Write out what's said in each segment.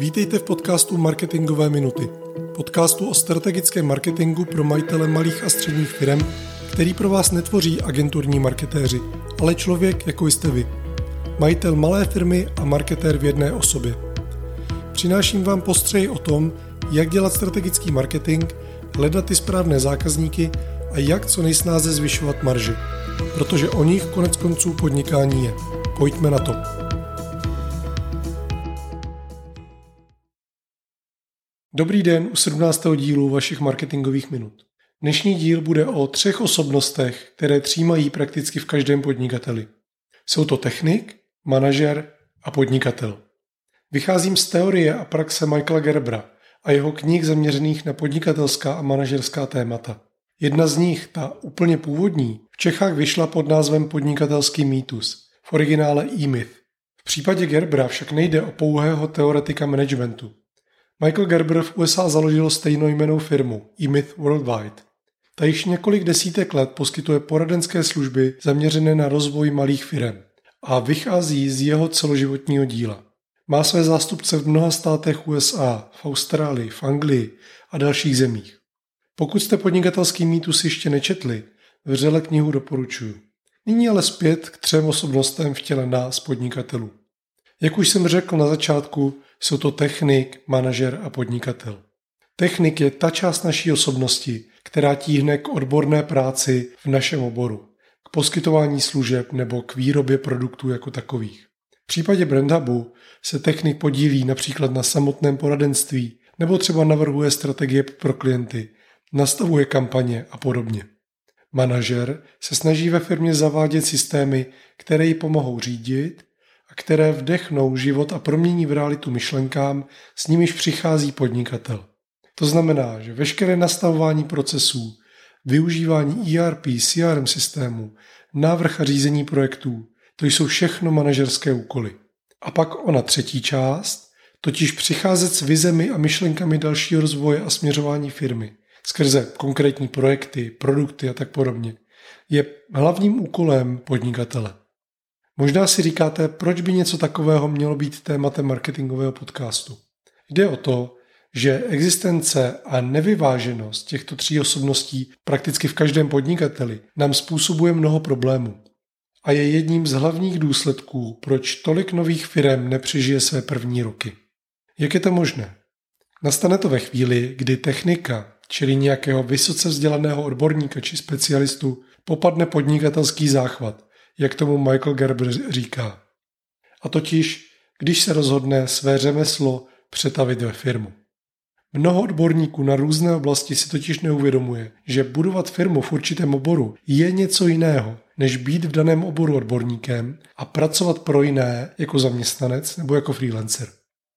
Vítejte v podcastu Marketingové minuty. Podcastu o strategickém marketingu pro majitele malých a středních firm, který pro vás netvoří agenturní marketéři, ale člověk, jako jste vy. Majitel malé firmy a marketér v jedné osobě. Přináším vám postřeji o tom, jak dělat strategický marketing, hledat ty správné zákazníky a jak co nejsnáze zvyšovat marži. Protože o nich konec konců podnikání je. Pojďme na to. Dobrý den u 17. dílu vašich marketingových minut. Dnešní díl bude o třech osobnostech, které třímají prakticky v každém podnikateli. Jsou to technik, manažer a podnikatel. Vycházím z teorie a praxe Michaela Gerbra a jeho knih zaměřených na podnikatelská a manažerská témata. Jedna z nich, ta úplně původní, v Čechách vyšla pod názvem Podnikatelský mýtus, v originále e-myth. V případě Gerbra však nejde o pouhého teoretika managementu. Michael Gerber v USA založil stejnojmenou firmu eMyth Worldwide. Ta již několik desítek let poskytuje poradenské služby zaměřené na rozvoj malých firm a vychází z jeho celoživotního díla. Má své zástupce v mnoha státech USA, v Austrálii, v Anglii a dalších zemích. Pokud jste podnikatelský mýtus ještě nečetli, vřele knihu doporučuji. Nyní ale zpět k třem osobnostem v těle nás podnikatelů. Jak už jsem řekl na začátku, jsou to technik, manažer a podnikatel. Technik je ta část naší osobnosti, která tíhne k odborné práci v našem oboru, k poskytování služeb nebo k výrobě produktů jako takových. V případě BrandHubu se technik podílí například na samotném poradenství nebo třeba navrhuje strategie pro klienty, nastavuje kampaně a podobně. Manažer se snaží ve firmě zavádět systémy, které ji pomohou řídit které vdechnou život a promění v realitu myšlenkám, s nimiž přichází podnikatel. To znamená, že veškeré nastavování procesů, využívání ERP, CRM systému, návrh a řízení projektů, to jsou všechno manažerské úkoly. A pak ona třetí část, totiž přicházet s vizemi a myšlenkami dalšího rozvoje a směřování firmy, skrze konkrétní projekty, produkty a tak podobně, je hlavním úkolem podnikatele. Možná si říkáte, proč by něco takového mělo být tématem marketingového podcastu. Jde o to, že existence a nevyváženost těchto tří osobností prakticky v každém podnikateli nám způsobuje mnoho problémů. A je jedním z hlavních důsledků, proč tolik nových firm nepřežije své první roky. Jak je to možné? Nastane to ve chvíli, kdy technika, čili nějakého vysoce vzdělaného odborníka či specialistu, popadne podnikatelský záchvat jak tomu Michael Gerber říká. A totiž, když se rozhodne své řemeslo přetavit ve firmu. Mnoho odborníků na různé oblasti si totiž neuvědomuje, že budovat firmu v určitém oboru je něco jiného, než být v daném oboru odborníkem a pracovat pro jiné jako zaměstnanec nebo jako freelancer.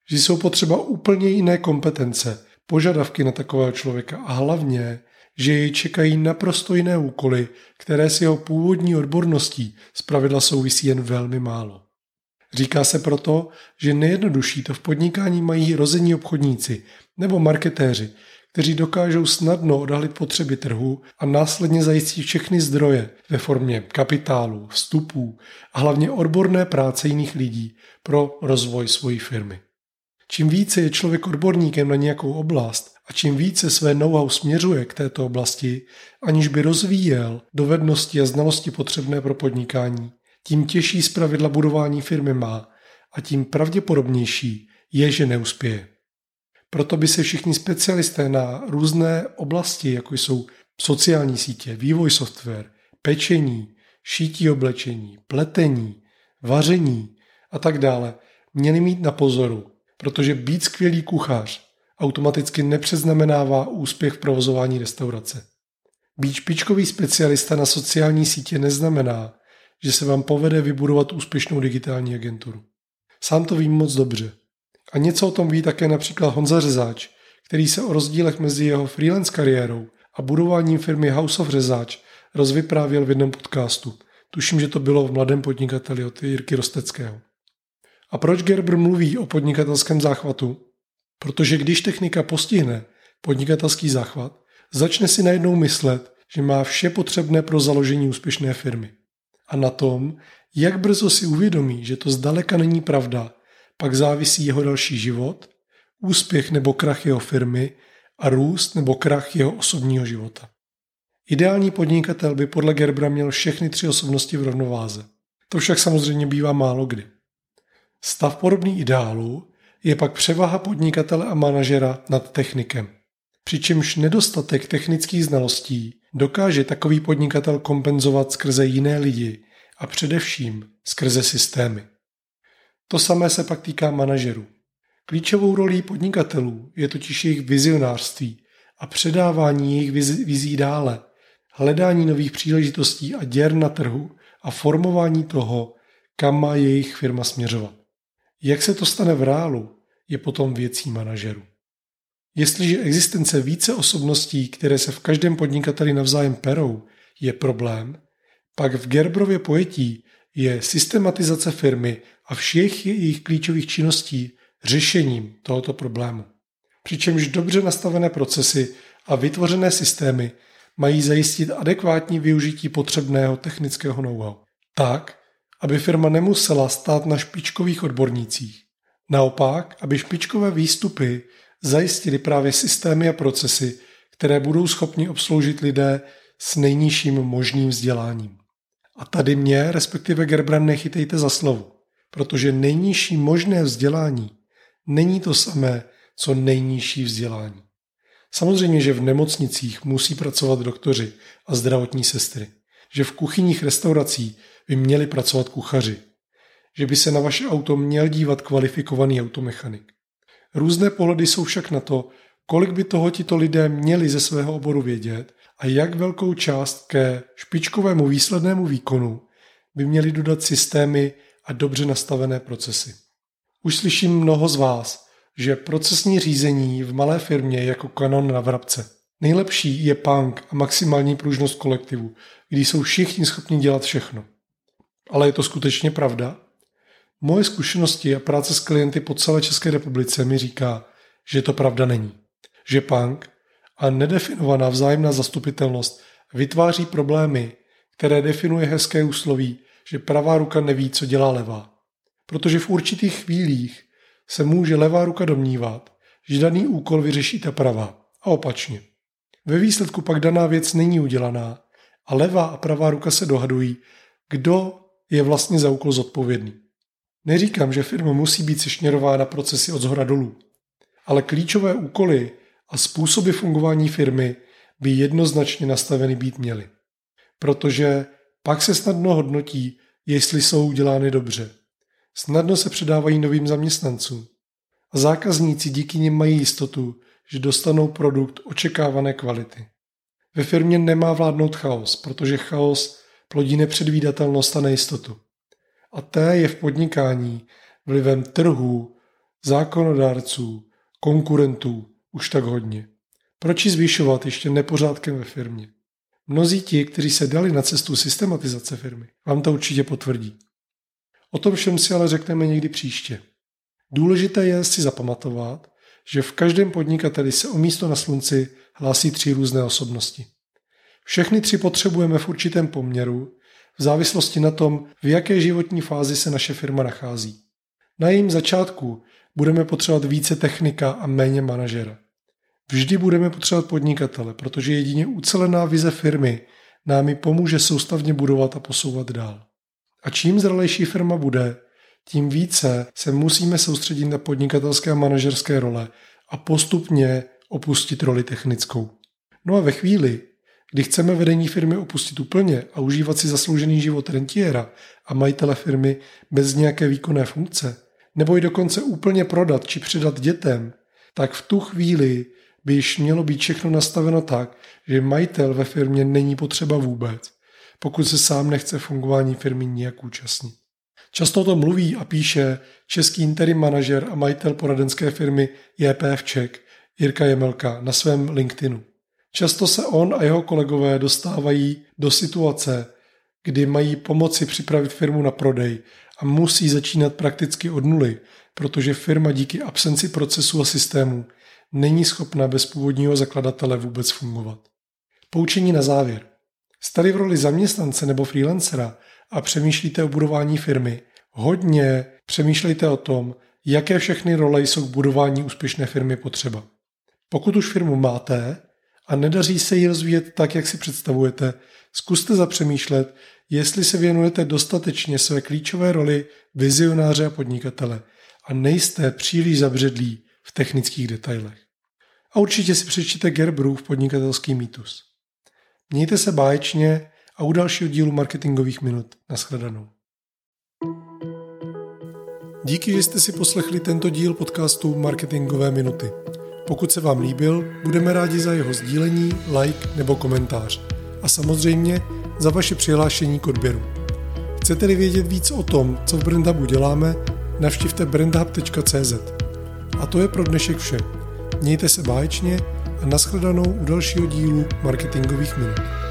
Že jsou potřeba úplně jiné kompetence, požadavky na takového člověka a hlavně že jej čekají naprosto jiné úkoly, které s jeho původní odborností zpravidla souvisí jen velmi málo. Říká se proto, že nejjednodušší to v podnikání mají rození obchodníci nebo marketéři, kteří dokážou snadno odhalit potřeby trhu a následně zajistit všechny zdroje ve formě kapitálu, vstupů a hlavně odborné práce jiných lidí pro rozvoj svojí firmy. Čím více je člověk odborníkem na nějakou oblast, a čím více své know-how směřuje k této oblasti, aniž by rozvíjel dovednosti a znalosti potřebné pro podnikání, tím těžší zpravidla budování firmy má a tím pravděpodobnější je, že neuspěje. Proto by se všichni specialisté na různé oblasti, jako jsou sociální sítě, vývoj software, pečení, šítí oblečení, pletení, vaření a tak dále, měli mít na pozoru, protože být skvělý kuchař automaticky nepřeznamenává úspěch v provozování restaurace. Být špičkový specialista na sociální sítě neznamená, že se vám povede vybudovat úspěšnou digitální agenturu. Sám to vím moc dobře. A něco o tom ví také například Honza Řezáč, který se o rozdílech mezi jeho freelance kariérou a budováním firmy House of Řezáč rozvyprávěl v jednom podcastu. Tuším, že to bylo v Mladém podnikateli od Jirky Rosteckého. A proč Gerber mluví o podnikatelském záchvatu? Protože když technika postihne podnikatelský záchvat, začne si najednou myslet, že má vše potřebné pro založení úspěšné firmy. A na tom, jak brzo si uvědomí, že to zdaleka není pravda, pak závisí jeho další život, úspěch nebo krach jeho firmy a růst nebo krach jeho osobního života. Ideální podnikatel by podle Gerbra měl všechny tři osobnosti v rovnováze. To však samozřejmě bývá málo kdy. Stav podobný ideálu je pak převaha podnikatele a manažera nad technikem. Přičemž nedostatek technických znalostí dokáže takový podnikatel kompenzovat skrze jiné lidi a především skrze systémy. To samé se pak týká manažerů. Klíčovou rolí podnikatelů je totiž jejich vizionářství a předávání jejich vizí dále, hledání nových příležitostí a děr na trhu a formování toho, kam má jejich firma směřovat. Jak se to stane v reálu, je potom věcí manažerů. Jestliže existence více osobností, které se v každém podnikateli navzájem perou, je problém, pak v Gerbrově pojetí je systematizace firmy a všech jejich klíčových činností řešením tohoto problému. Přičemž dobře nastavené procesy a vytvořené systémy mají zajistit adekvátní využití potřebného technického know-how. Tak, aby firma nemusela stát na špičkových odbornících. Naopak, aby špičkové výstupy zajistili právě systémy a procesy, které budou schopni obsloužit lidé s nejnižším možným vzděláním. A tady mě, respektive Gerbrand, nechytejte za slovo, protože nejnižší možné vzdělání není to samé, co nejnižší vzdělání. Samozřejmě, že v nemocnicích musí pracovat doktoři a zdravotní sestry, že v kuchyních restaurací by měli pracovat kuchaři, že by se na vaše auto měl dívat kvalifikovaný automechanik. Různé pohledy jsou však na to, kolik by toho tito lidé měli ze svého oboru vědět a jak velkou část ke špičkovému výslednému výkonu by měli dodat systémy a dobře nastavené procesy. Už slyším mnoho z vás, že procesní řízení v malé firmě je jako kanon na vrabce. Nejlepší je punk a maximální pružnost kolektivu, kdy jsou všichni schopni dělat všechno. Ale je to skutečně pravda? Moje zkušenosti a práce s klienty po celé České republice mi říká, že to pravda není. Že punk a nedefinovaná vzájemná zastupitelnost vytváří problémy, které definuje hezké úsloví, že pravá ruka neví, co dělá levá. Protože v určitých chvílích se může levá ruka domnívat, že daný úkol vyřeší ta pravá a opačně. Ve výsledku pak daná věc není udělaná a levá a pravá ruka se dohadují, kdo je vlastně za úkol zodpovědný. Neříkám, že firma musí být sešněrována procesy od zhora dolů, ale klíčové úkoly a způsoby fungování firmy by jednoznačně nastaveny být měly. Protože pak se snadno hodnotí, jestli jsou udělány dobře. Snadno se předávají novým zaměstnancům. A zákazníci díky nim mají jistotu, že dostanou produkt očekávané kvality. Ve firmě nemá vládnout chaos, protože chaos plodí nepředvídatelnost a nejistotu. A té je v podnikání vlivem trhů, zákonodárců, konkurentů už tak hodně. Proč ji zvyšovat ještě nepořádkem ve firmě? Mnozí ti, kteří se dali na cestu systematizace firmy, vám to určitě potvrdí. O tom všem si ale řekneme někdy příště. Důležité je si zapamatovat, že v každém podnikateli se o místo na slunci hlásí tři různé osobnosti. Všechny tři potřebujeme v určitém poměru, v závislosti na tom, v jaké životní fázi se naše firma nachází. Na jejím začátku budeme potřebovat více technika a méně manažera. Vždy budeme potřebovat podnikatele, protože jedině ucelená vize firmy nám ji pomůže soustavně budovat a posouvat dál. A čím zralejší firma bude, tím více se musíme soustředit na podnikatelské a manažerské role a postupně opustit roli technickou. No a ve chvíli, kdy chceme vedení firmy opustit úplně a užívat si zasloužený život rentiera a majitele firmy bez nějaké výkonné funkce, nebo ji dokonce úplně prodat či předat dětem, tak v tu chvíli by již mělo být všechno nastaveno tak, že majitel ve firmě není potřeba vůbec, pokud se sám nechce fungování firmy nijak účastnit. Často o tom mluví a píše český interim manažer a majitel poradenské firmy JPF Czech Jirka Jemelka na svém LinkedInu. Často se on a jeho kolegové dostávají do situace, kdy mají pomoci připravit firmu na prodej a musí začínat prakticky od nuly, protože firma díky absenci procesu a systému není schopna bez původního zakladatele vůbec fungovat. Poučení na závěr. Jste v roli zaměstnance nebo freelancera a přemýšlíte o budování firmy, hodně přemýšlejte o tom, jaké všechny role jsou k budování úspěšné firmy potřeba. Pokud už firmu máte a nedaří se ji rozvíjet tak, jak si představujete, zkuste zapřemýšlet, jestli se věnujete dostatečně své klíčové roli vizionáře a podnikatele a nejste příliš zabředlí v technických detailech. A určitě si přečtěte Gerbrův podnikatelský mýtus. Mějte se báječně a u dalšího dílu marketingových minut. Naschledanou. Díky, že jste si poslechli tento díl podcastu Marketingové minuty. Pokud se vám líbil, budeme rádi za jeho sdílení, like nebo komentář. A samozřejmě za vaše přihlášení k odběru. Chcete-li vědět víc o tom, co v Brandhubu děláme, navštivte brandhub.cz. A to je pro dnešek vše. Mějte se báječně a nashledanou u dalšího dílu marketingových minut.